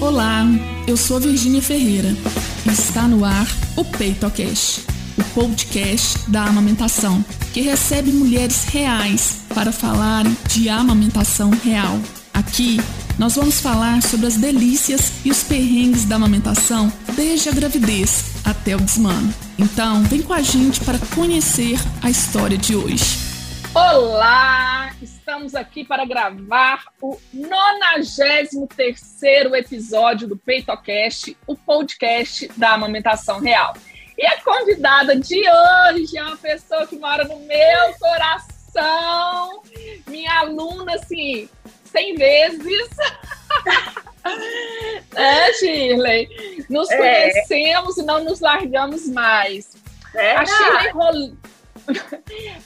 Olá, eu sou Virgínia Ferreira e está no ar o PeitoCast, o podcast da amamentação, que recebe mulheres reais para falarem de amamentação real. Aqui nós vamos falar sobre as delícias e os perrengues da amamentação desde a gravidez até o desmano. Então, vem com a gente para conhecer a história de hoje. Olá! Estamos aqui para gravar o 93 episódio do PeitoCast, o podcast da amamentação real. E a convidada de hoje é uma pessoa que mora no meu coração, minha aluna, assim, 100 vezes. é, Shirley? Nos é. conhecemos e não nos largamos mais. É a Shirley Rolim.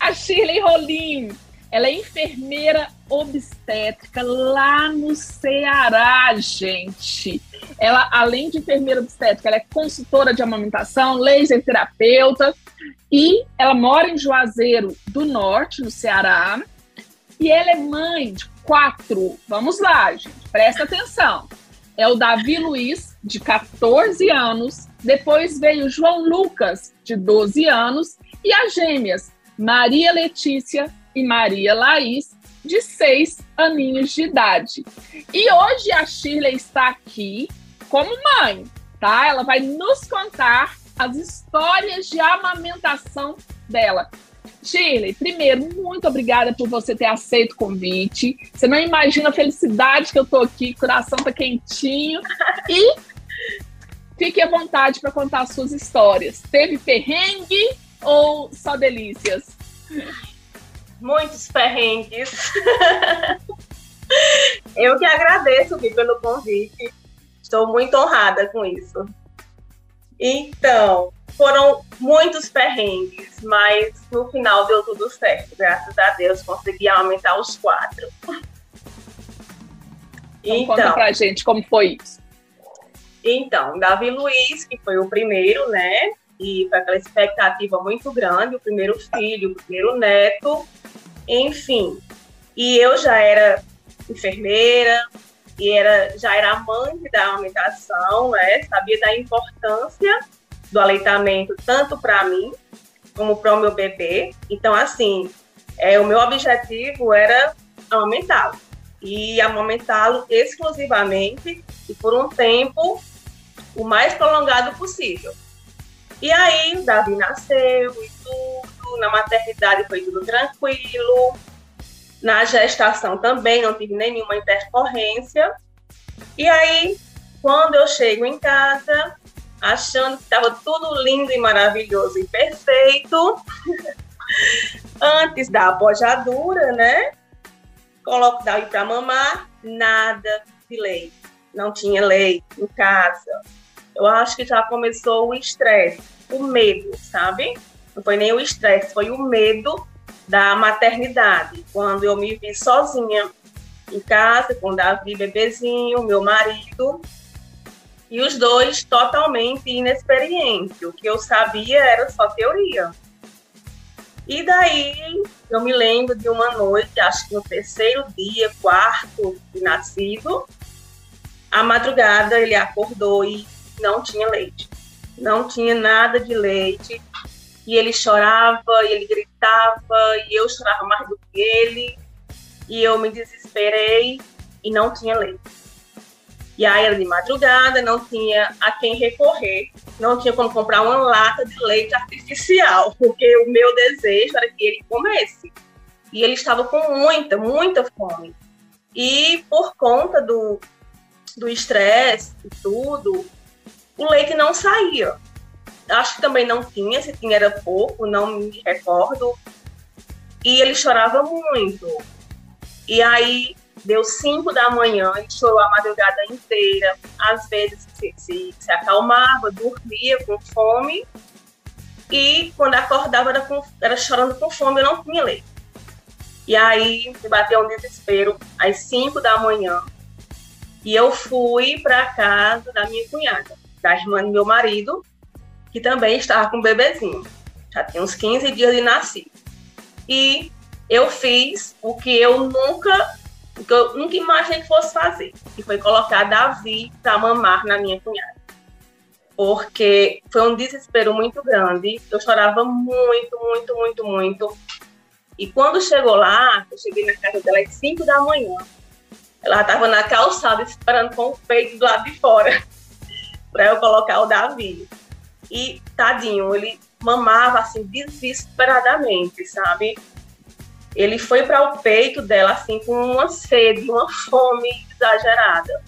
A Shirley Rolim. Ela é enfermeira obstétrica lá no Ceará, gente. Ela, além de enfermeira obstétrica, ela é consultora de amamentação, laser terapeuta e ela mora em Juazeiro do Norte, no Ceará. E ela é mãe de quatro. Vamos lá, gente, presta atenção. É o Davi Luiz, de 14 anos. Depois veio João Lucas, de 12 anos. E as gêmeas, Maria Letícia e Maria Laís, de seis aninhos de idade. E hoje a Shirley está aqui como mãe, tá? Ela vai nos contar as histórias de amamentação dela. Shirley, primeiro, muito obrigada por você ter aceito o convite. Você não imagina a felicidade que eu tô aqui, coração tá quentinho. E fique à vontade para contar as suas histórias. Teve perrengue ou só delícias? Muitos perrengues. eu que agradeço Gui, pelo convite. Estou muito honrada com isso. Então, foram muitos perrengues, mas no final deu tudo certo. Graças a Deus consegui aumentar os quatro. Então, então conta pra gente como foi isso. Então, Davi Luiz, que foi o primeiro, né? E foi aquela expectativa muito grande, o primeiro filho, o primeiro neto, enfim. E eu já era enfermeira, e era, já era amante da amamentação, né? Sabia da importância do aleitamento tanto para mim como para o meu bebê. Então, assim, é, o meu objetivo era amamentá-lo e amamentá-lo exclusivamente e por um tempo o mais prolongado possível. E aí, Davi nasceu e tudo, na maternidade foi tudo tranquilo, na gestação também não tive nenhuma intercorrência. E aí, quando eu chego em casa, achando que estava tudo lindo e maravilhoso e perfeito, antes da apojadura, né? Coloco Davi para mamar, nada de leite. Não tinha leite em casa. Eu acho que já começou o estresse, o medo, sabe? Não foi nem o estresse, foi o medo da maternidade, quando eu me vi sozinha em casa com Davi bebezinho, meu marido, e os dois totalmente inexperientes. O que eu sabia era só teoria. E daí eu me lembro de uma noite, acho que no terceiro dia, quarto de nascido, à madrugada ele acordou e não tinha leite. Não tinha nada de leite e ele chorava, e ele gritava, e eu chorava mais do que ele, e eu me desesperei e não tinha leite. E aí era de madrugada, não tinha a quem recorrer, não tinha como comprar uma lata de leite artificial, porque o meu desejo era que ele comesse. E ele estava com muita, muita fome. E por conta do do estresse e tudo, o leite não saía acho que também não tinha, se tinha era pouco, não me recordo. E ele chorava muito. E aí deu cinco da manhã, ele chorou a madrugada inteira. Às vezes se, se, se acalmava, dormia com fome. E quando acordava era, com, era chorando com fome, eu não tinha leite. E aí me bateu um desespero às cinco da manhã. E eu fui para casa da minha cunhada, da irmã do meu marido, que também estava com um bebezinho. Já tinha uns 15 dias de nascido. E eu fiz o que eu nunca o que eu nunca imaginei que fosse fazer, que foi colocar Davi para mamar na minha cunhada. Porque foi um desespero muito grande, eu chorava muito, muito, muito, muito. E quando chegou lá, eu cheguei na casa dela às 5 da manhã, ela estava na calçada esperando com o peito do lado de fora para eu colocar o Davi. E tadinho, ele mamava assim desesperadamente, sabe? Ele foi para o peito dela assim com uma sede, uma fome exagerada.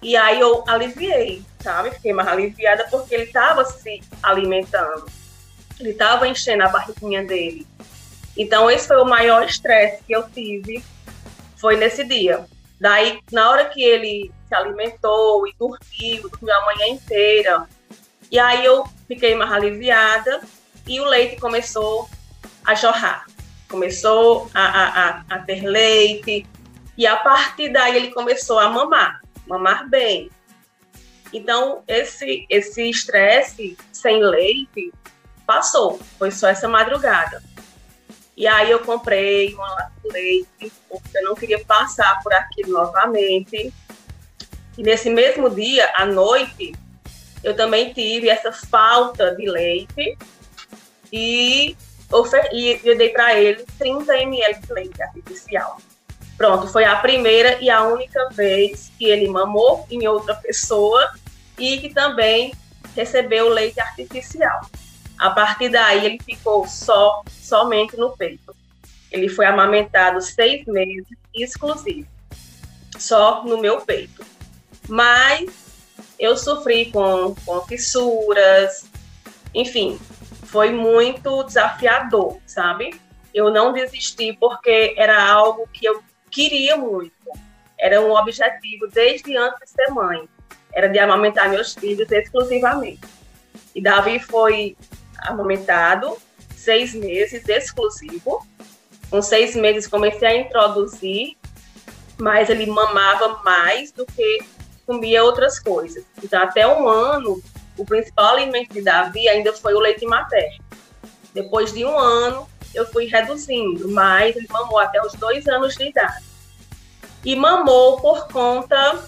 E aí eu aliviei, sabe? Fiquei mais aliviada porque ele estava se alimentando. Ele estava enchendo a barriguinha dele. Então esse foi o maior estresse que eu tive foi nesse dia. Daí, na hora que ele se alimentou e dormiu, dormiu a manhã inteira, e aí eu fiquei mais aliviada e o leite começou a jorrar. Começou a, a, a, ter leite, e a partir daí ele começou a mamar, mamar bem. Então, esse esse estresse sem leite passou, foi só essa madrugada. E aí eu comprei uma lata de leite, porque eu não queria passar por aquilo novamente. E nesse mesmo dia, à noite, eu também tive essa falta de leite e, e eu dei para ele 30 ml de leite artificial. Pronto, foi a primeira e a única vez que ele mamou em outra pessoa e que também recebeu leite artificial. A partir daí, ele ficou só, somente no peito. Ele foi amamentado seis meses, exclusivo, só no meu peito. Mas eu sofri com, com fissuras, enfim, foi muito desafiador, sabe? Eu não desisti porque era algo que eu queria muito. Era um objetivo desde antes de ser mãe. Era de amamentar meus filhos exclusivamente. E Davi foi amamentado, seis meses exclusivo. Com seis meses comecei a introduzir, mas ele mamava mais do que comia outras coisas. Então, até um ano, o principal alimento de Davi ainda foi o leite materno. Depois de um ano, eu fui reduzindo, mas ele mamou até os dois anos de idade. E mamou por conta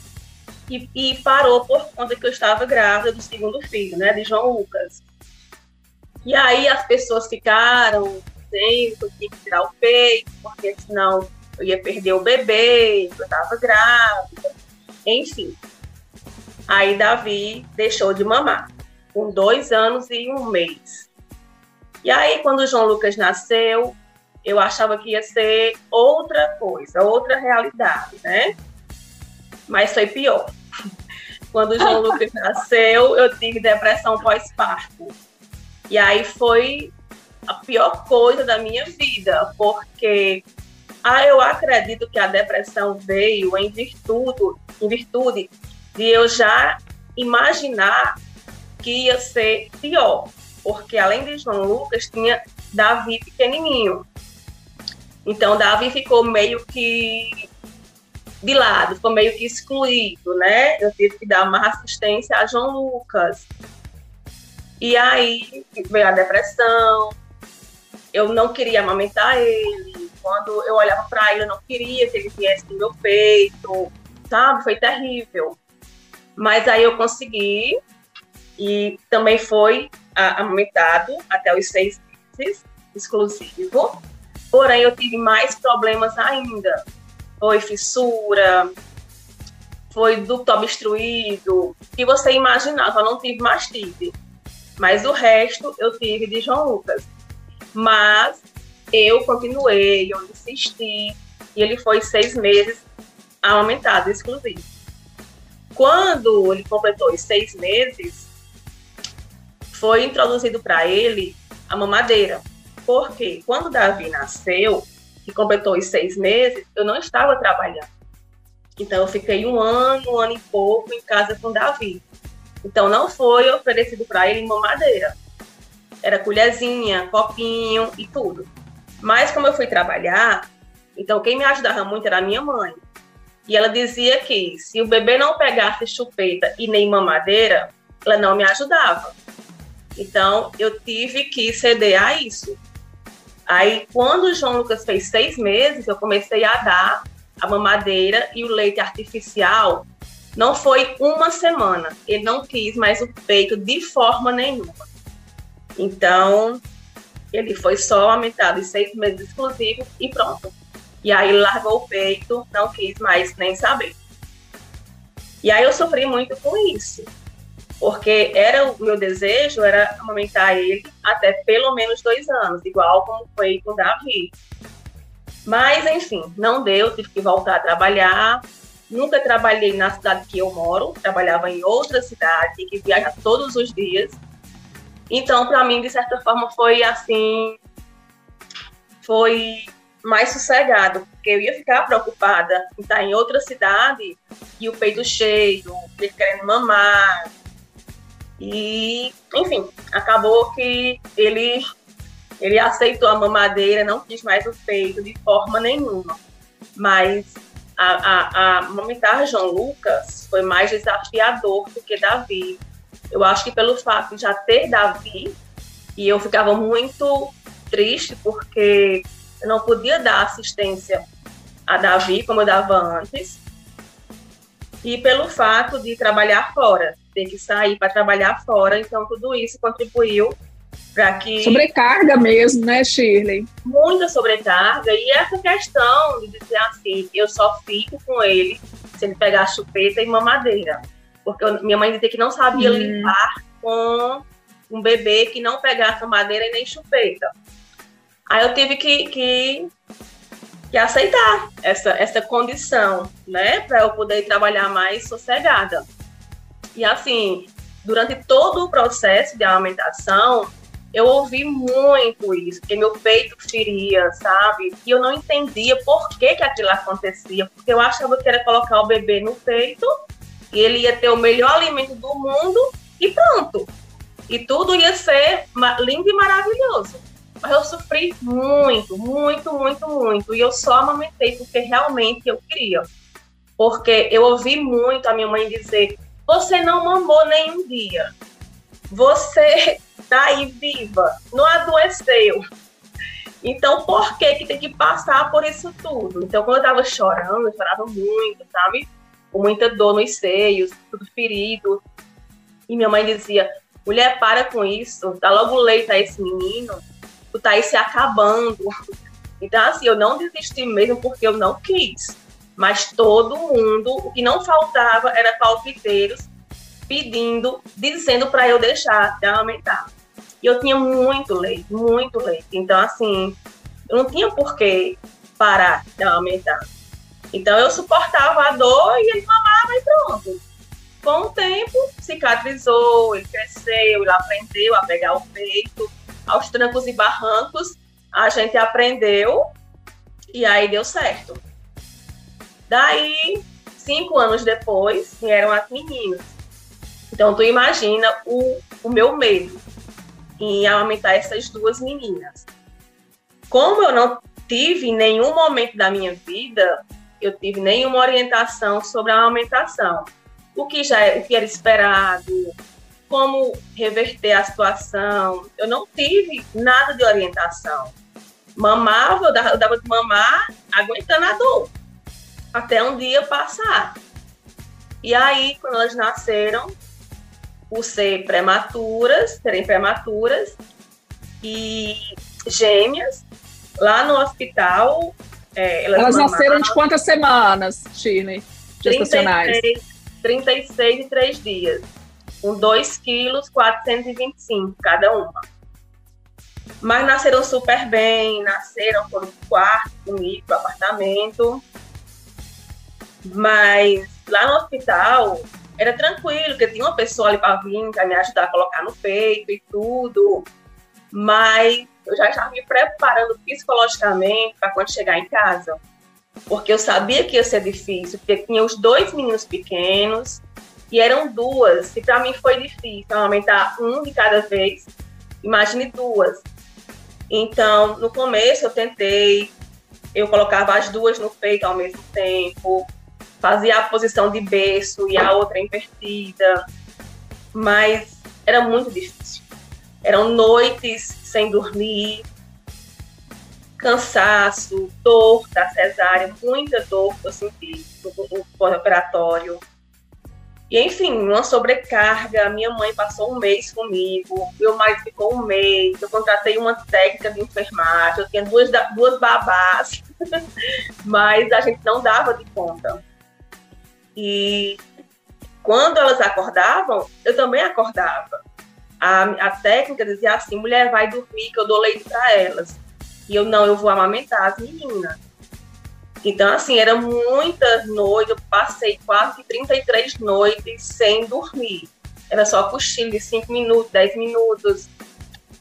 e, e, parou por conta que eu estava grávida do segundo filho, né, de João Lucas. E aí as pessoas ficaram dizendo que eu tinha que tirar o peito, porque senão eu ia perder o bebê, eu estava grávida, enfim. Aí Davi deixou de mamar, com dois anos e um mês. E aí, quando o João Lucas nasceu, eu achava que ia ser outra coisa, outra realidade, né? Mas foi pior. Quando o João Lucas nasceu, eu tive depressão pós-parto e aí foi a pior coisa da minha vida, porque ah, eu acredito que a depressão veio em virtude, em virtude de eu já imaginar que ia ser pior, porque além de João Lucas tinha Davi pequenininho. Então Davi ficou meio que de lado, ficou meio que excluído, né? Eu tive que dar uma assistência a João Lucas. E aí veio a depressão, eu não queria amamentar ele. Quando eu olhava para ele, eu não queria que ele viesse no meu peito, sabe? Foi terrível. Mas aí eu consegui e também foi amamentado até os seis meses, exclusivo. Porém, eu tive mais problemas ainda. Foi fissura, foi ducto obstruído, que você imaginava, eu não tive mastite. Mas o resto eu tive de João Lucas. Mas eu continuei, eu insisti, e ele foi seis meses aumentado, exclusivo. Quando ele completou os seis meses, foi introduzido para ele a mamadeira. Porque quando Davi nasceu, que completou os seis meses, eu não estava trabalhando. Então, eu fiquei um ano, um ano e pouco em casa com Davi. Então não foi oferecido para ele mamadeira. Era colherzinha, copinho e tudo. Mas como eu fui trabalhar, então quem me ajudava muito era a minha mãe. E ela dizia que se o bebê não pegasse chupeta e nem mamadeira, ela não me ajudava. Então eu tive que ceder a isso. Aí quando o João Lucas fez seis meses, eu comecei a dar a mamadeira e o leite artificial, não foi uma semana. Ele não quis mais o peito de forma nenhuma. Então, ele foi só aumentado em seis meses exclusivos e pronto. E aí largou o peito, não quis mais nem saber. E aí eu sofri muito com isso, porque era o meu desejo era amamentar ele até pelo menos dois anos, igual como foi com o Davi. Mas enfim, não deu, tive que voltar a trabalhar. Nunca trabalhei na cidade que eu moro, trabalhava em outra cidade, que viaja todos os dias. Então, para mim, de certa forma, foi assim, foi mais sossegado, porque eu ia ficar preocupada em estar em outra cidade e o peito cheio, ele querendo mamar. E, enfim, acabou que ele, ele aceitou a mamadeira, não quis mais o peito de forma nenhuma. Mas a, a, a amamentar João Lucas foi mais desafiador do que Davi. Eu acho que pelo fato de já ter Davi, e eu ficava muito triste porque eu não podia dar assistência a Davi como eu dava antes. E pelo fato de trabalhar fora, ter que sair para trabalhar fora, então tudo isso contribuiu para que. Sobrecarga mesmo, né, Shirley? Muita sobrecarga. E essa questão de dizer assim, eu só fico com ele se ele pegar chupeta e mamadeira. Porque eu, minha mãe dizia que não sabia hum. limpar com um bebê que não pegasse madeira e nem chupeta. Aí eu tive que, que, que aceitar essa, essa condição, né, para eu poder trabalhar mais sossegada. E assim, durante todo o processo de amamentação, eu ouvi muito isso, que meu peito feria, sabe? E eu não entendia por que, que aquilo acontecia, porque eu achava que era colocar o bebê no peito e ele ia ter o melhor alimento do mundo e pronto. E tudo ia ser lindo e maravilhoso. Mas eu sofri muito, muito, muito, muito. E eu só amamentei porque realmente eu queria. Porque eu ouvi muito a minha mãe dizer: você não mamou nenhum dia. Você tá aí viva, não adoeceu. Então, por que que tem que passar por isso tudo? Então, quando eu tava chorando, eu chorava muito, sabe? Com muita dor nos seios, tudo ferido. E minha mãe dizia: mulher, para com isso, dá logo leite a esse menino tu tá aí se acabando. Então, assim, eu não desisti mesmo porque eu não quis. Mas todo mundo, o que não faltava era palpiteiros pedindo, dizendo para eu deixar de aumentar. E eu tinha muito leite, muito leite. Então, assim, eu não tinha por que parar de aumentar. Então, eu suportava a dor e ele mamava e pronto. Com o tempo, cicatrizou, ele cresceu, ele aprendeu a pegar o peito aos trancos e barrancos, a gente aprendeu e aí deu certo. Daí, cinco anos depois, vieram as meninas. Então, tu imagina o, o meu medo em amamentar essas duas meninas. Como eu não tive em nenhum momento da minha vida, eu tive nenhuma orientação sobre a amamentação. O que já é, o que era esperado, como reverter a situação. Eu não tive nada de orientação. Mamava, eu dava, eu dava de mamar, aguentando a dor, até um dia passar. E aí, quando elas nasceram, por ser prematuras, serem prematuras e gêmeas, lá no hospital. É, elas, elas nasceram de quantas semanas, Shirley? Gestacionais? 36, 36 e 3 dias com 2 quilos 425 cada uma. Mas nasceram super bem, nasceram por um quarto comigo, no apartamento. Mas lá no hospital era tranquilo, porque tinha uma pessoa ali para vir, para me ajudar a colocar no peito e tudo. Mas eu já estava me preparando psicologicamente para quando chegar em casa. Porque eu sabia que ia ser difícil, porque tinha os dois meninos pequenos, e eram duas, e para mim foi difícil aumentar um de cada vez. Imagine duas. Então, no começo eu tentei, eu colocava as duas no peito ao mesmo tempo, fazia a posição de berço e a outra invertida, mas era muito difícil. Eram noites sem dormir. cansaço, dor da cesárea, muita dor que eu senti no pós-operatório. E, enfim, uma sobrecarga. Minha mãe passou um mês comigo, meu marido ficou um mês. Eu contratei uma técnica de enfermagem, eu tinha duas, duas babás, mas a gente não dava de conta. E quando elas acordavam, eu também acordava. A, a técnica dizia assim: mulher, vai dormir, que eu dou leite para elas. E eu, não, eu vou amamentar as meninas. Então, assim, eram muitas noites, eu passei quase 33 noites sem dormir. Era só cochilo de 5 minutos, 10 minutos.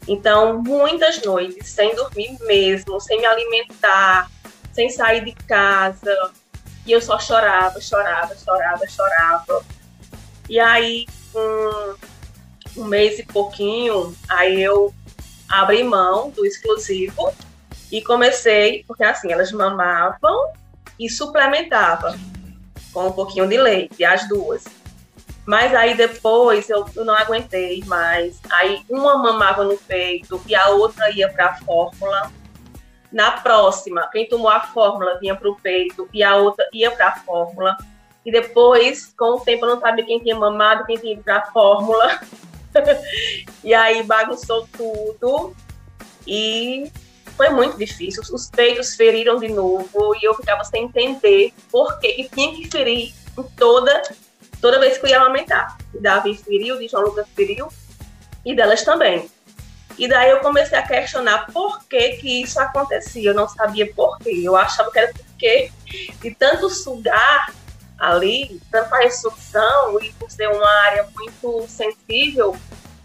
Então, muitas noites sem dormir mesmo, sem me alimentar, sem sair de casa. E eu só chorava, chorava, chorava, chorava. E aí, um, um mês e pouquinho, aí eu abri mão do exclusivo e comecei, porque assim, elas mamavam e suplementavam com um pouquinho de leite, as duas. Mas aí depois eu, eu não aguentei mais. Aí uma mamava no peito e a outra ia para a fórmula. Na próxima, quem tomou a fórmula vinha para o peito e a outra ia para a fórmula. E depois, com o tempo, eu não sabia quem tinha mamado, quem tinha ido para a fórmula. e aí bagunçou tudo. E foi muito difícil. Os peitos feriram de novo e eu ficava sem entender por que, tinha que ferir em toda, toda vez que eu ia amamentar. Davi feriu, de João Lucas feriu e delas também. E daí eu comecei a questionar por que que isso acontecia. Eu não sabia por quê. Eu achava que era porque de tanto sugar ali, tanto a sucção e por ser uma área muito sensível,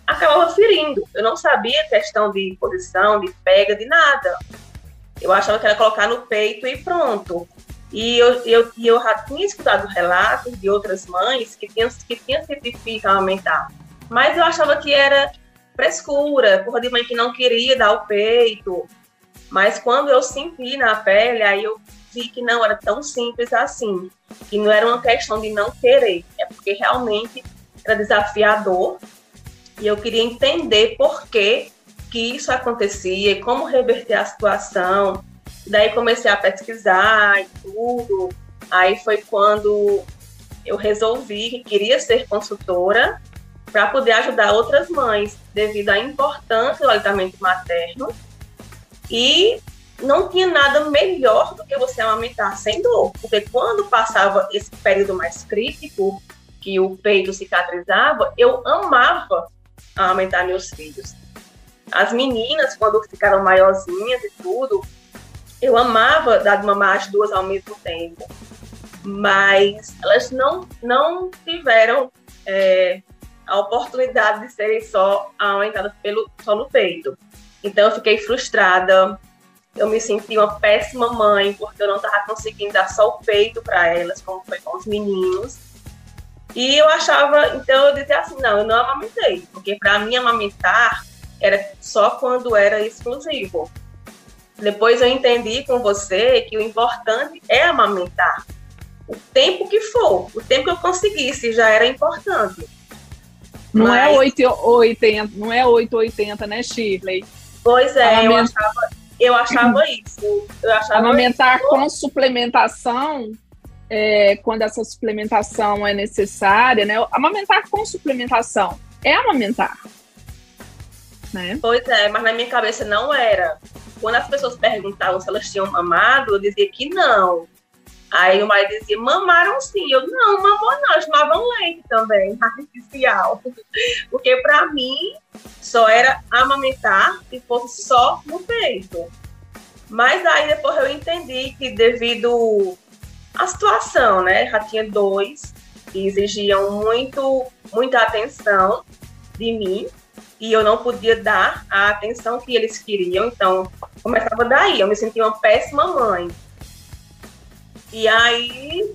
acabava ferindo. Eu não sabia questão de posição, de pega, de nada. Eu achava que era colocar no peito e pronto. E eu, eu, eu já tinha escutado relatos de outras mães que tinham, que tinham sido difícil aumentar. Mas eu achava que era frescura, porra de mãe que não queria dar o peito. Mas quando eu senti na pele, aí eu vi que não era tão simples assim. Que não era uma questão de não querer, é porque realmente era desafiador e eu queria entender por que, que isso acontecia como reverter a situação. Daí comecei a pesquisar e tudo. Aí foi quando eu resolvi que queria ser consultora para poder ajudar outras mães, devido à importância do aleitamento materno. E não tinha nada melhor do que você amamentar sem dor, porque quando passava esse período mais crítico, que o peito cicatrizava, eu amava a aumentar meus filhos. As meninas, quando ficaram maiorzinhas e tudo, eu amava dar de mamar as duas ao mesmo tempo. Mas elas não, não tiveram é, a oportunidade de serem só aumentadas pelo, só no peito. Então eu fiquei frustrada, eu me senti uma péssima mãe, porque eu não estava conseguindo dar só o peito para elas, como foi com os meninos. E eu achava, então eu dizia assim, não, eu não amamentei, porque para mim amamentar era só quando era exclusivo. Depois eu entendi com você que o importante é amamentar. O tempo que for, o tempo que eu conseguisse já era importante. Não é Mas... é 880, não é 880, né, Shirley? Pois é, eu achava, eu achava isso. Eu achava amamentar isso. com suplementação é, quando essa suplementação é necessária, né? Amamentar com suplementação é amamentar. Né? Pois é, mas na minha cabeça não era. Quando as pessoas perguntavam se elas tinham mamado, eu dizia que não. Aí o marido dizia, mamaram sim. Eu, não, mamou não, eles tomavam leite também, artificial. Porque para mim só era amamentar se fosse só no peito. Mas aí depois eu entendi que devido a situação, né? Já tinha dois que exigiam muito, muita atenção de mim e eu não podia dar a atenção que eles queriam, então começava daí, eu me sentia uma péssima mãe. E aí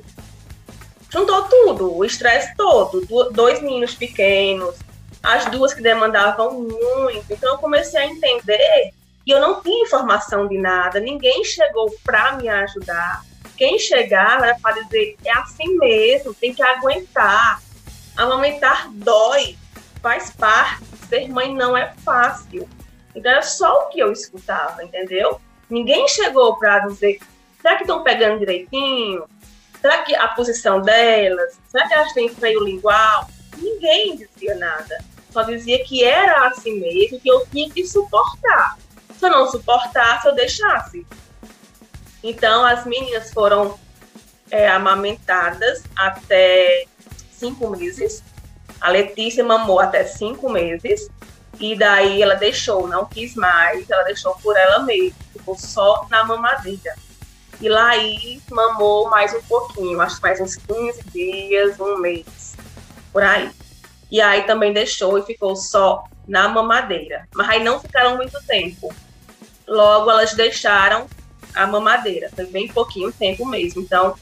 juntou tudo, o estresse todo, dois meninos pequenos, as duas que demandavam muito, então eu comecei a entender e eu não tinha informação de nada, ninguém chegou para me ajudar quem chegar era para dizer é assim mesmo, tem que aguentar. Amamentar dói, faz parte. Ser mãe não é fácil. Então era só o que eu escutava, entendeu? Ninguém chegou para dizer, será que estão pegando direitinho? Será que a posição delas? Será que elas têm freio lingual? Ninguém dizia nada. Só dizia que era assim mesmo, que eu tinha que suportar. Se eu não suportasse, eu deixasse. Então, as meninas foram é, amamentadas até cinco meses. A Letícia mamou até cinco meses. E daí ela deixou, não quis mais, ela deixou por ela mesma, ficou só na mamadeira. E Laís mamou mais um pouquinho, acho que mais uns 15 dias, um mês, por aí. E aí também deixou e ficou só na mamadeira. Mas aí não ficaram muito tempo. Logo elas deixaram a mamadeira, foi bem pouquinho tempo mesmo. Então,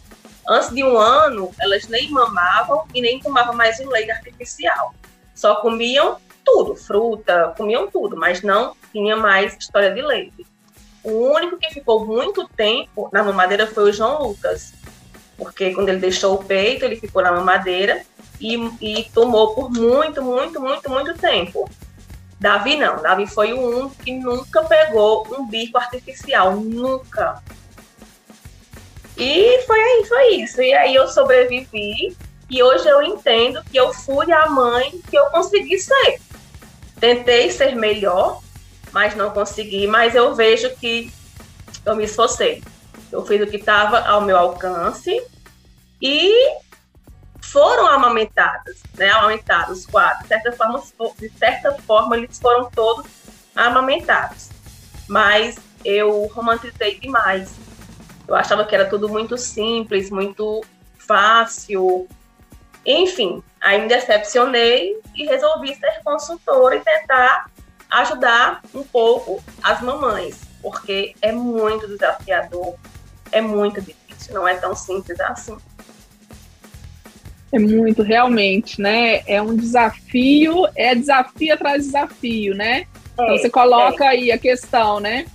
antes de um ano, elas nem mamavam e nem tomavam mais o leite artificial. Só comiam tudo, fruta, comiam tudo, mas não tinha mais história de leite. O único que ficou muito tempo na mamadeira foi o João Lucas, porque quando ele deixou o peito, ele ficou na mamadeira e, e tomou por muito, muito, muito, muito tempo. Davi não, Davi foi o único que nunca pegou um bico artificial, nunca. E foi aí, foi isso. E aí eu sobrevivi e hoje eu entendo que eu fui a mãe que eu consegui ser. Tentei ser melhor, mas não consegui. Mas eu vejo que eu me esforcei. Eu fiz o que estava ao meu alcance e foram amamentadas, né? Amamentados os quatro. De certa forma, de certa forma, eles foram todos amamentados. Mas eu romantizei demais. Eu achava que era tudo muito simples, muito fácil. Enfim, aí me decepcionei e resolvi ser consultora e tentar ajudar um pouco as mamães, porque é muito desafiador, é muito difícil, não é tão simples assim. É muito, realmente, né? É um desafio, é desafio atrás de desafio, né? É, então você coloca é. aí a questão, né?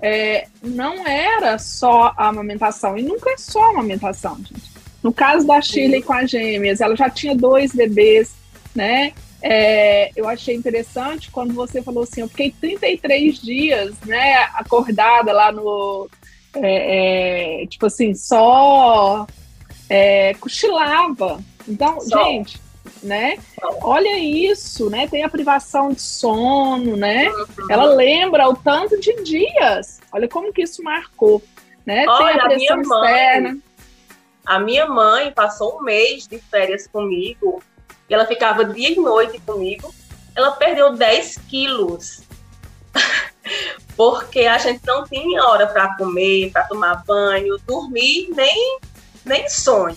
É, não era só a amamentação, e nunca é só a amamentação, gente. No caso da Shirley com as gêmeas, ela já tinha dois bebês, né? É, eu achei interessante quando você falou assim, eu fiquei 33 dias, né, acordada lá no, é, é, tipo assim, só é, cochilava. Então, só. gente, né? Olha isso, né? Tem a privação de sono, né? Uhum. Ela lembra o tanto de dias. Olha como que isso marcou, né? Olha, Tem a pressão a externa. Mãe, a minha mãe passou um mês de férias comigo e ela ficava dia e noite comigo. Ela perdeu 10 quilos. Porque a gente não tinha hora para comer, para tomar banho, dormir, nem, nem sonho.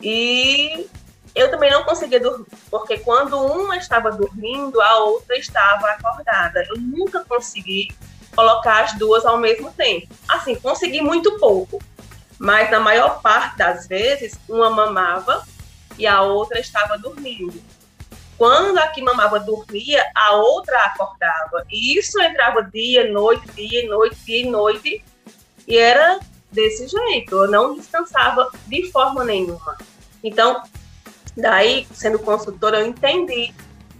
E eu também não conseguia dormir, porque quando uma estava dormindo, a outra estava acordada. Eu nunca consegui colocar as duas ao mesmo tempo. Assim, consegui muito pouco, mas na maior parte das vezes, uma mamava e a outra estava dormindo. Quando a que mamava dormia, a outra acordava. E isso entrava dia, noite, dia, noite, dia, noite. E era desse jeito. Eu não descansava de forma nenhuma. Então, daí, sendo consultora, eu entendi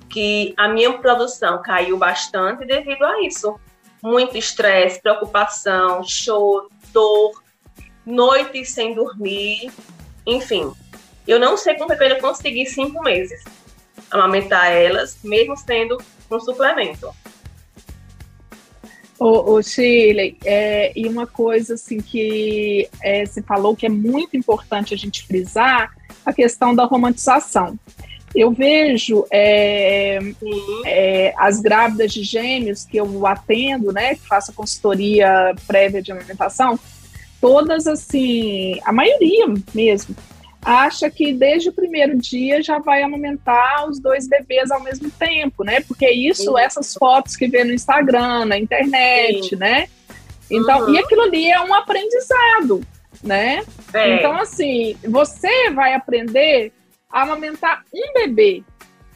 que a minha produção caiu bastante devido a isso. Muito estresse, preocupação, choro, dor, noites sem dormir, enfim. Eu não sei como é que eu consegui cinco meses amamentar elas, mesmo sendo um suplemento. Ô, ô Shirley, é, e uma coisa assim que é, você falou que é muito importante a gente frisar, a questão da romantização. Eu vejo é, é, as grávidas de gêmeos que eu atendo, né, que faço consultoria prévia de amamentação, todas assim, a maioria mesmo, acha que desde o primeiro dia já vai amamentar os dois bebês ao mesmo tempo, né? Porque isso, Sim. essas fotos que vê no Instagram, na internet, Sim. né? Então, uhum. e aquilo ali é um aprendizado, né? É. Então, assim, você vai aprender a amamentar um bebê,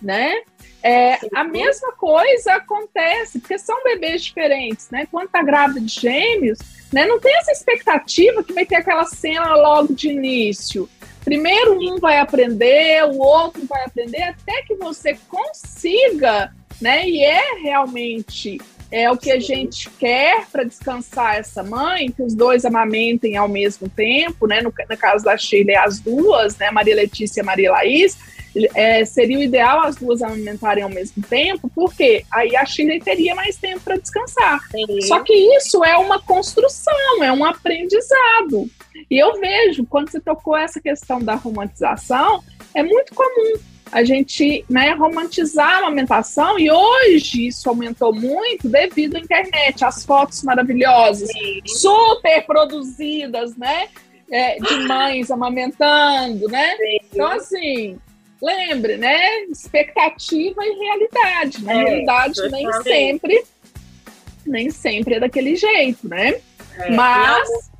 né? É, a mesma coisa acontece, porque são bebês diferentes, né? Quando tá grávida de gêmeos, né? Não tem essa expectativa que vai ter aquela cena logo de início. Primeiro um vai aprender, o outro vai aprender, até que você consiga, né? E é realmente é o que a gente quer para descansar essa mãe, que os dois amamentem ao mesmo tempo, né? No, no caso da Sheila, as duas, né? Maria Letícia e Maria Laís, é, seria o ideal as duas amamentarem ao mesmo tempo, porque aí a Shirley teria mais tempo para descansar. Sim. Só que isso é uma construção, é um aprendizado. E eu vejo, quando você tocou essa questão da romantização, é muito comum a gente né, romantizar a amamentação e hoje isso aumentou muito devido à internet, as fotos maravilhosas, Sim. super produzidas, né? É, de mães amamentando, né? Sim. Então, assim, lembre, né? Expectativa e realidade. Na é, realidade, nem sempre, nem sempre é daquele jeito, né? É, Mas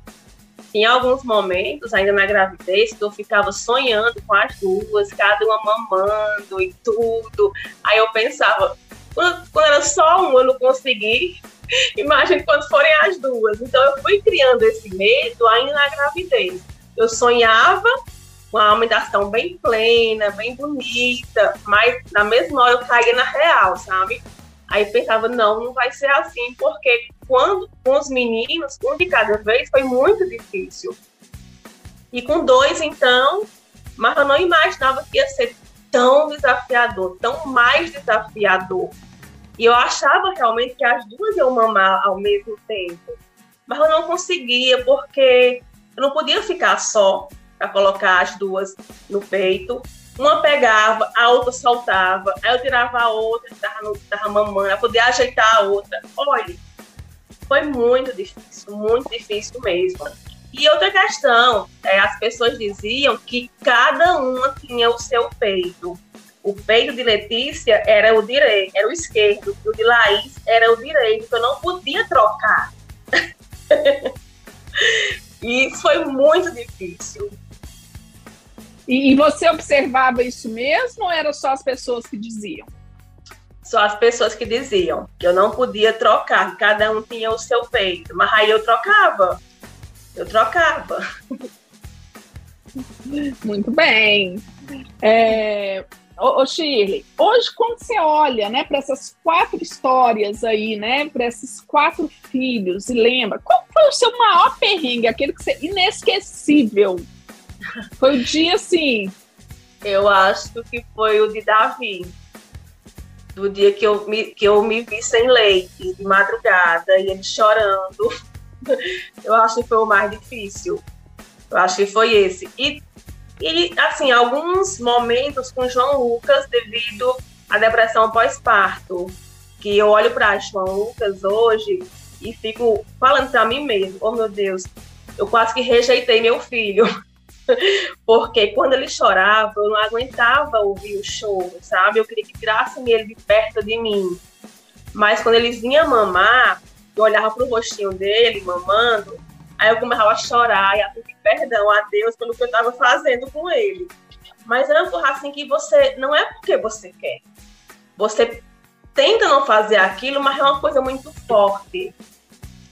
em alguns momentos, ainda na gravidez, que eu ficava sonhando com as duas, cada uma mamando e tudo. Aí eu pensava, quando, quando era só uma, eu não consegui. Imagine quando forem as duas. Então eu fui criando esse medo ainda na gravidez. Eu sonhava com a alimentação bem plena, bem bonita, mas na mesma hora eu caía na real, sabe? Aí pensava, não, não vai ser assim, porque quando com os meninos, um de cada vez, foi muito difícil. E com dois, então, mas eu não imaginava que ia ser tão desafiador, tão mais desafiador. E eu achava realmente que as duas iam mamar ao mesmo tempo. Mas eu não conseguia, porque eu não podia ficar só para colocar as duas no peito. Uma pegava, a outra soltava, aí eu tirava a outra, estava tava mamando, para poder ajeitar a outra. Olha, foi muito difícil, muito difícil mesmo. E outra questão, é, as pessoas diziam que cada uma tinha o seu peito. O peito de Letícia era o direito, era o esquerdo, o de Laís era o direito, então eu não podia trocar. e foi muito difícil. E, e você observava isso mesmo ou eram só as pessoas que diziam? Só as pessoas que diziam que eu não podia trocar, cada um tinha o seu peito. Mas aí eu trocava. Eu trocava. Muito bem. É, ô, ô, Shirley, hoje quando você olha, né, para essas quatro histórias aí, né, para esses quatro filhos e lembra, qual foi o seu maior perrengue, aquele que você inesquecível foi o dia assim. Eu acho que foi o de Davi. Do dia que eu me, que eu me vi sem leite, de madrugada, e ele chorando. Eu acho que foi o mais difícil. Eu acho que foi esse. E, e assim, alguns momentos com João Lucas devido à depressão pós-parto. Que eu olho para João Lucas hoje e fico falando para mim mesmo: oh meu Deus, eu quase que rejeitei meu filho. Porque quando ele chorava, eu não aguentava ouvir o choro, sabe? Eu queria que tirassem ele de perto de mim. Mas quando ele vinha mamar, eu olhava pro rostinho dele, mamando, aí eu começava a chorar e a pedir perdão a Deus pelo que eu estava fazendo com ele. Mas é uma coisa assim que você, não é porque você quer. Você tenta não fazer aquilo, mas é uma coisa muito forte.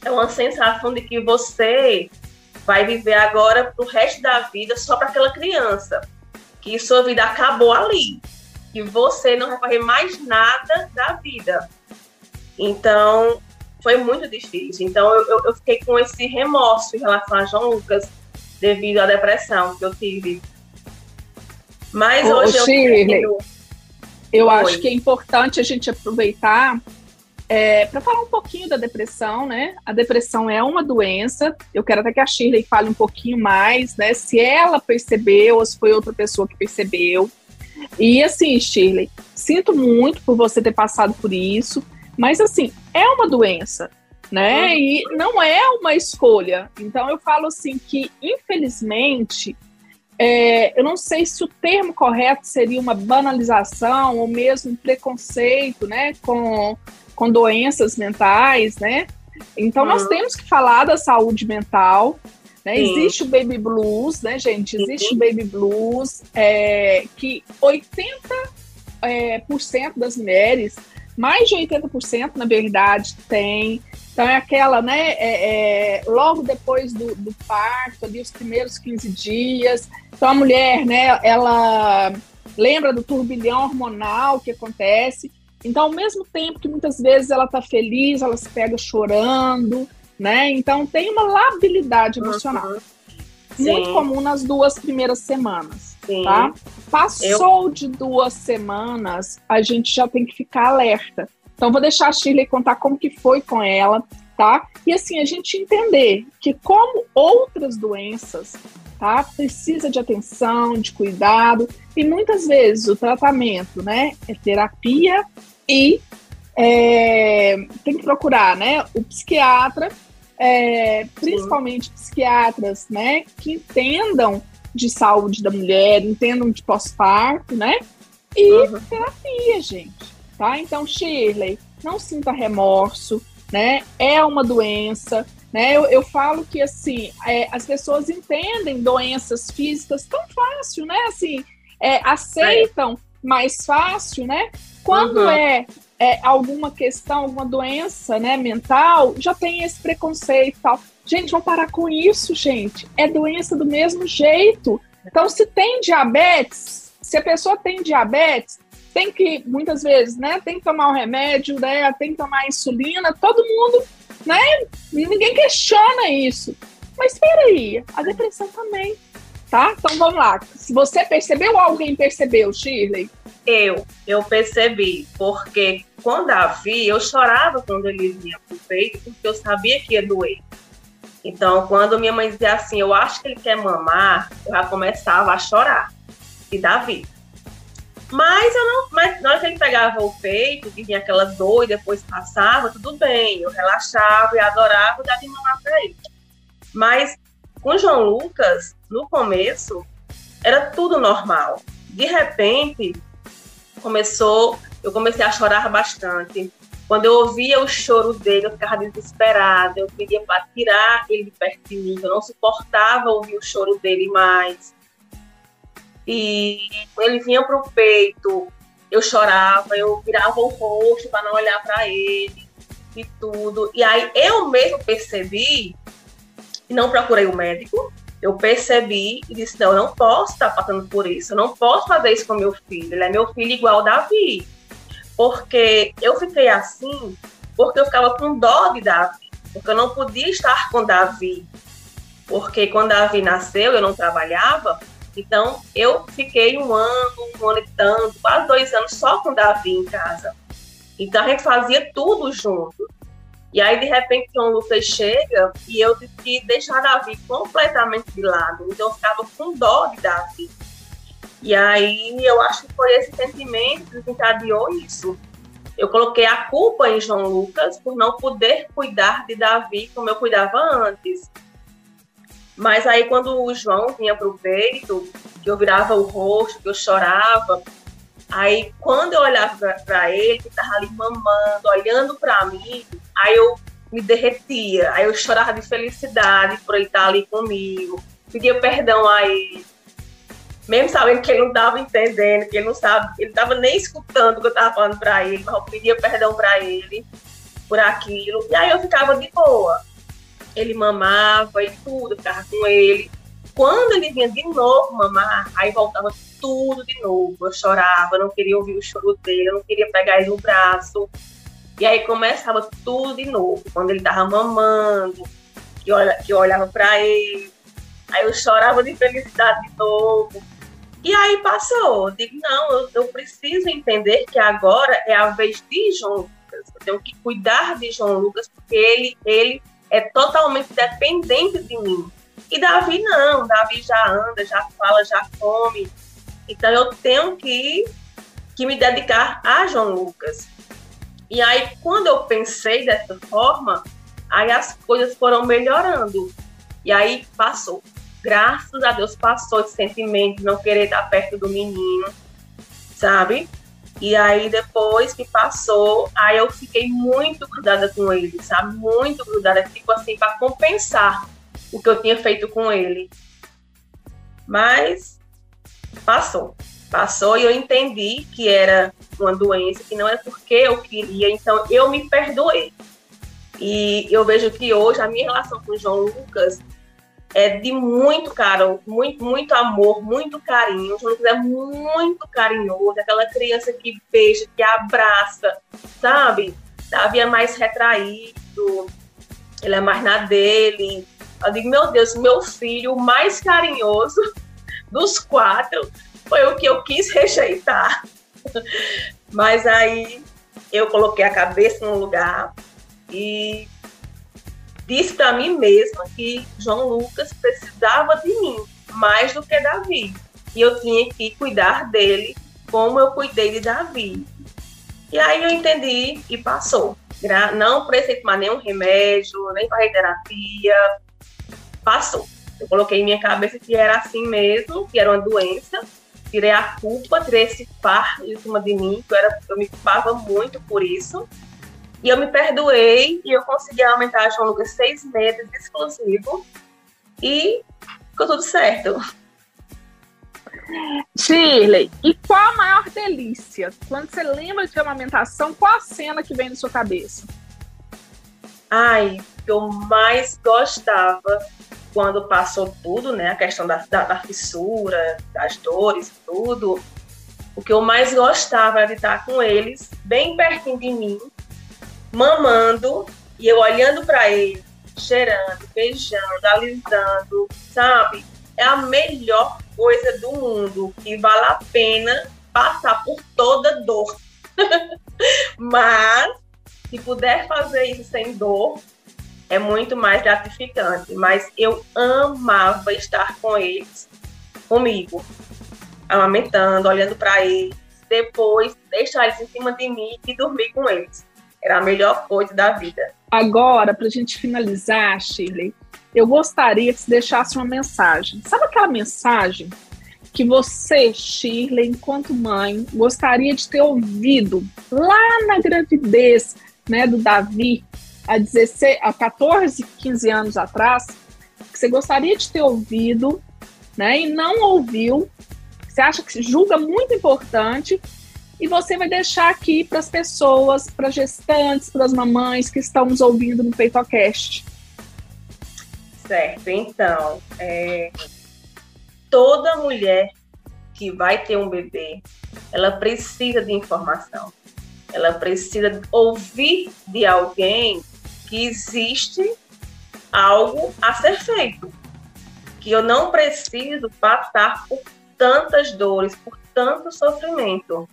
É uma sensação de que você vai viver agora pro resto da vida só para aquela criança. Que sua vida acabou ali. Que você não vai fazer mais nada da vida. Então, foi muito difícil. Então, eu, eu, fiquei com esse remorso em relação a João Lucas, devido à depressão que eu tive. Mas Ô, hoje Shirley, eu. Eu acho que é importante a gente aproveitar é, para falar um pouquinho da depressão, né? A depressão é uma doença. Eu quero até que a Shirley fale um pouquinho mais, né? Se ela percebeu ou se foi outra pessoa que percebeu. E assim, Shirley, sinto muito por você ter passado por isso, mas assim, é uma doença, né? Uhum. E não é uma escolha. Então eu falo assim que, infelizmente, é, eu não sei se o termo correto seria uma banalização ou mesmo um preconceito, né? Com com doenças mentais, né? Então uhum. nós temos que falar da saúde mental. Né? Existe o baby blues, né, gente? Existe o baby blues é, que 80% é, por cento das mulheres, mais de 80% na verdade, tem. Então é aquela, né? É, é, logo depois do, do parto, ali os primeiros 15 dias. Então a mulher, né? Ela lembra do turbilhão hormonal que acontece Então, ao mesmo tempo que muitas vezes ela está feliz, ela se pega chorando, né? Então, tem uma labilidade emocional. Uhum. Muito comum nas duas primeiras semanas, Sim. tá? Passou Eu... de duas semanas, a gente já tem que ficar alerta. Então, vou deixar a Shirley contar como que foi com ela, tá? E assim, a gente entender que como outras doenças, tá? Precisa de atenção, de cuidado, e muitas vezes o tratamento, né, é terapia e é, tem que procurar, né, o psiquiatra, é, principalmente psiquiatras, né, que entendam de saúde da mulher, entendam de pós-parto, né, e uhum. terapia, gente, tá? Então, Shirley, não sinta remorso, né? É uma doença, né? Eu, eu falo que assim é, as pessoas entendem doenças físicas tão fácil, né? Assim, é, aceitam mais fácil, né? Quando uhum. é, é, alguma questão, alguma doença, né, mental, já tem esse preconceito tal. Gente, vamos parar com isso, gente. É doença do mesmo jeito. Então, se tem diabetes, se a pessoa tem diabetes, tem que, muitas vezes, né, tem que tomar o remédio, né, tem que tomar insulina, todo mundo, né, ninguém questiona isso. Mas espera aí, a depressão também, tá? Então vamos lá. Se você percebeu ou alguém percebeu, Shirley? Eu, eu percebi, porque quando Davi, eu chorava quando ele vinha pro peito, porque eu sabia que ia doer. Então, quando minha mãe dizia assim, eu acho que ele quer mamar, eu já começava a chorar. E Davi, mas eu não, mas na hora que ele pegava o peito, que vinha aquela dor e depois passava, tudo bem, eu relaxava e adorava dar de mamar para ele. Mas com João Lucas, no começo, era tudo normal. De repente, começou, eu comecei a chorar bastante. Quando eu ouvia o choro dele, eu ficava desesperada, eu queria tirar ele de perto de mim, eu não suportava ouvir o choro dele mais e ele vinha para o peito, eu chorava, eu virava o rosto para não olhar para ele e tudo. E aí eu mesmo percebi, e não procurei o médico, eu percebi e disse: não, eu não posso estar passando por isso, eu não posso fazer isso com meu filho, ele é meu filho igual Davi. Porque eu fiquei assim, porque eu ficava com dó de Davi, porque eu não podia estar com Davi. Porque quando Davi nasceu, eu não trabalhava, então, eu fiquei um ano, um ano e tanto, quase dois anos só com Davi em casa. Então, a gente fazia tudo junto. E aí, de repente, João Lucas chega e eu tive que deixar Davi completamente de lado. Então, eu ficava com dó de Davi. E aí, eu acho que foi esse sentimento que encadeou isso. Eu coloquei a culpa em João Lucas por não poder cuidar de Davi como eu cuidava antes. Mas aí quando o João vinha pro peito, que eu virava o rosto, que eu chorava, aí quando eu olhava para ele, que tava ali mamando, olhando para mim, aí eu me derretia, aí eu chorava de felicidade por ele estar ali comigo, pedia perdão a ele, mesmo sabendo que ele não estava entendendo, que ele não sabe, ele estava nem escutando o que eu estava falando para ele, mas eu pedia perdão para ele por aquilo, e aí eu ficava de boa ele mamava e tudo, ficava com ele. Quando ele vinha de novo mamar, aí voltava tudo de novo. Eu chorava, não queria ouvir o choro dele, eu não queria pegar ele no braço. E aí começava tudo de novo. Quando ele tava mamando, que, olha, que eu olhava para ele, aí eu chorava de felicidade de novo. E aí passou. Eu digo, não, eu, eu preciso entender que agora é a vez de João Lucas. Eu tenho que cuidar de João Lucas, porque ele, ele é totalmente dependente de mim. E Davi não, Davi já anda, já fala, já come. Então eu tenho que, que me dedicar a João Lucas. E aí, quando eu pensei dessa forma, aí as coisas foram melhorando. E aí passou. Graças a Deus passou esse sentimento de não querer estar perto do menino, sabe? E aí, depois que passou, aí eu fiquei muito grudada com ele, sabe? Muito grudada, tipo assim, para compensar o que eu tinha feito com ele. Mas passou. Passou e eu entendi que era uma doença, que não é porque eu queria, então eu me perdoei. E eu vejo que hoje a minha relação com o João Lucas é de muito caro, muito, muito amor, muito carinho. O João Lucas é muito carinhoso, aquela criança que beija, que abraça, sabe? Davi é mais retraído, ele é mais na dele. Eu digo, meu Deus, meu filho, mais carinhoso dos quatro, foi o que eu quis rejeitar. Mas aí eu coloquei a cabeça no lugar e disse para mim mesma que João Lucas precisava de mim mais do que Davi. E eu tinha que cuidar dele como eu cuidei de Davi. E aí eu entendi e passou. Não precisei tomar nenhum remédio, nem fazer terapia. Passou. Eu coloquei em minha cabeça que era assim mesmo, que era uma doença. Tirei a culpa, tirei esse fardo em cima de mim, eu, era, eu me culpava muito por isso. E eu me perdoei e eu consegui aumentar a João Lucas seis meses exclusivo. E ficou tudo certo. Shirley, e qual a maior delícia? Quando você lembra de amamentação, qual a cena que vem na sua cabeça? Ai, que eu mais gostava quando passou tudo, né? A questão da, da, da fissura, das dores, tudo. O que eu mais gostava era de estar com eles, bem pertinho de mim, mamando e eu olhando para ele, cheirando, beijando, alisando, sabe? É a melhor coisa do mundo que vale a pena passar por toda dor. Mas se puder fazer isso sem dor, é muito mais gratificante. Mas eu amava estar com eles, comigo, amamentando, olhando para eles, depois deixar eles em cima de mim e dormir com eles. Era a melhor coisa da vida. Agora, para a gente finalizar, Shirley, eu gostaria que você deixasse uma mensagem. Sabe aquela mensagem que você, Shirley, enquanto mãe, gostaria de ter ouvido lá na gravidez né, do Davi, há, 16, há 14, 15 anos atrás, que você gostaria de ter ouvido né, e não ouviu, você acha que julga muito importante e você vai deixar aqui para as pessoas, para gestantes, para as mamães que estão nos ouvindo no PeitoCast. Certo, então, é, toda mulher que vai ter um bebê, ela precisa de informação. Ela precisa ouvir de alguém que existe algo a ser feito. Que eu não preciso passar por tantas dores, por tanto sofrimento.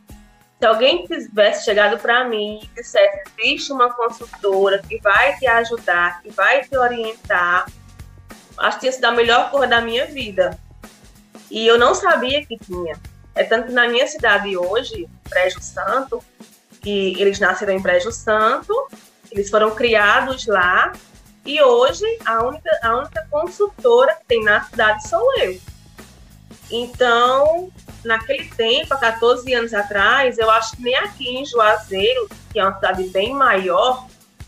Se alguém tivesse chegado para mim e dissesse: existe uma consultora que vai te ajudar, que vai te orientar, acho que tinha sido a melhor coisa da minha vida. E eu não sabia que tinha. É tanto que na minha cidade hoje, Brejo Santo, que eles nasceram em Brejo Santo, eles foram criados lá, e hoje a única, a única consultora que tem na cidade sou eu. Então, naquele tempo, há 14 anos atrás, eu acho que nem aqui em Juazeiro, que é uma cidade bem maior,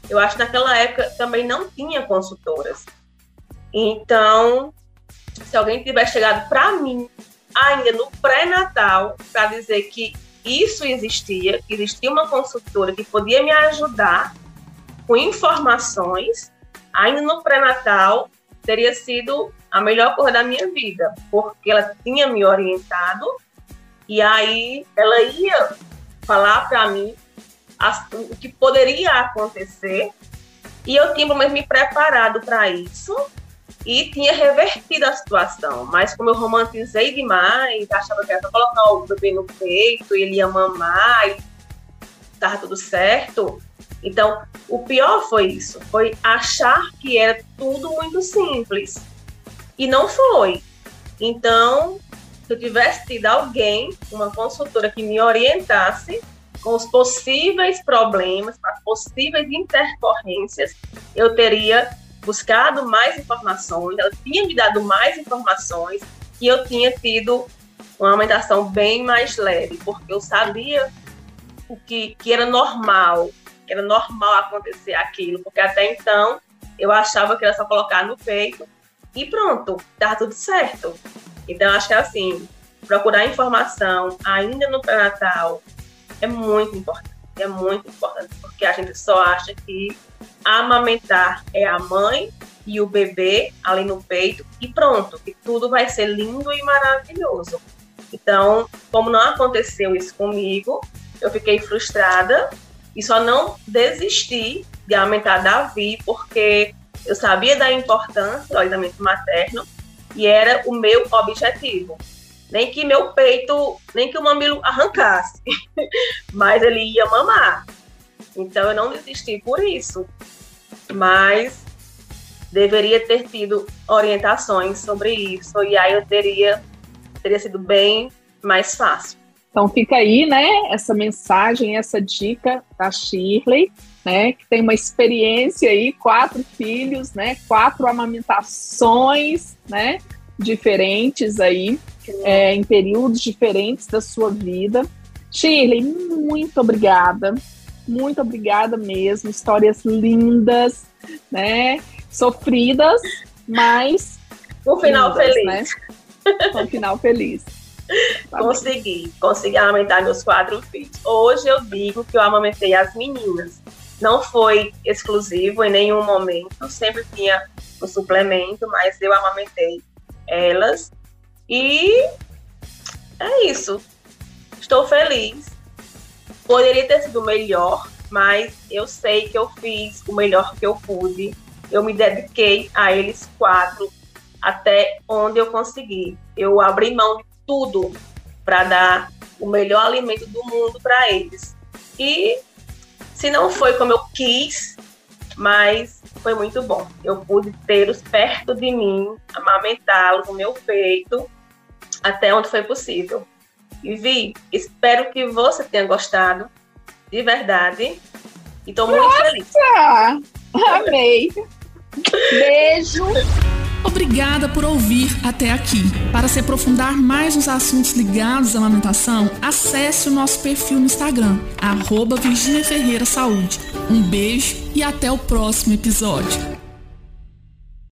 eu acho que naquela época também não tinha consultoras. Então, se alguém tivesse chegado para mim, ainda no pré-natal, para dizer que isso existia, que existia uma consultora que podia me ajudar com informações, ainda no pré-natal, teria sido a melhor coisa da minha vida, porque ela tinha me orientado e aí ela ia falar para mim as, o que poderia acontecer e eu tinha me preparado para isso e tinha revertido a situação. Mas como eu romantizei demais, achava que era só colocar o bebê no peito ele ia mamar e estava tudo certo. Então, o pior foi isso, foi achar que era tudo muito simples. E não foi. Então, se eu tivesse tido alguém, uma consultora que me orientasse com os possíveis problemas, as possíveis intercorrências, eu teria buscado mais informações, ela tinha me dado mais informações e eu tinha tido uma aumentação bem mais leve, porque eu sabia o que, que era normal, que era normal acontecer aquilo, porque até então eu achava que era só colocar no peito e pronto, tá tudo certo. Então, acho que é assim, procurar informação ainda no pré-natal é muito importante. É muito importante, porque a gente só acha que amamentar é a mãe e o bebê ali no peito e pronto, que tudo vai ser lindo e maravilhoso. Então, como não aconteceu isso comigo, eu fiquei frustrada e só não desisti de aumentar Davi porque eu sabia da importância do aleitamento materno e era o meu objetivo. Nem que meu peito, nem que o mamilo arrancasse, mas ele ia mamar. Então eu não desisti por isso. Mas deveria ter tido orientações sobre isso e aí eu teria teria sido bem mais fácil. Então fica aí, né, essa mensagem, essa dica da Shirley, né, que tem uma experiência aí, quatro filhos, né, quatro amamentações, né, diferentes aí, é, em períodos diferentes da sua vida. Shirley, muito obrigada, muito obrigada mesmo, histórias lindas, né, sofridas, mas o final lindas, feliz, né? Um final feliz. Tá consegui, consegui amamentar meus quatro filhos. Hoje eu digo que eu amamentei as meninas. Não foi exclusivo em nenhum momento, sempre tinha o suplemento, mas eu amamentei elas. E é isso. Estou feliz. Poderia ter sido melhor, mas eu sei que eu fiz o melhor que eu pude. Eu me dediquei a eles quatro até onde eu consegui. Eu abri mão de tudo para dar o melhor alimento do mundo para eles. E se não foi como eu quis, mas foi muito bom. Eu pude tê-los perto de mim, amamentá-los no meu peito, até onde foi possível. E Vi, espero que você tenha gostado, de verdade. E estou muito Nossa! feliz. Amei. Beijo. Obrigada por ouvir até aqui. Para se aprofundar mais nos assuntos ligados à amamentação, acesse o nosso perfil no Instagram, arroba Virginia Ferreira Saúde. Um beijo e até o próximo episódio.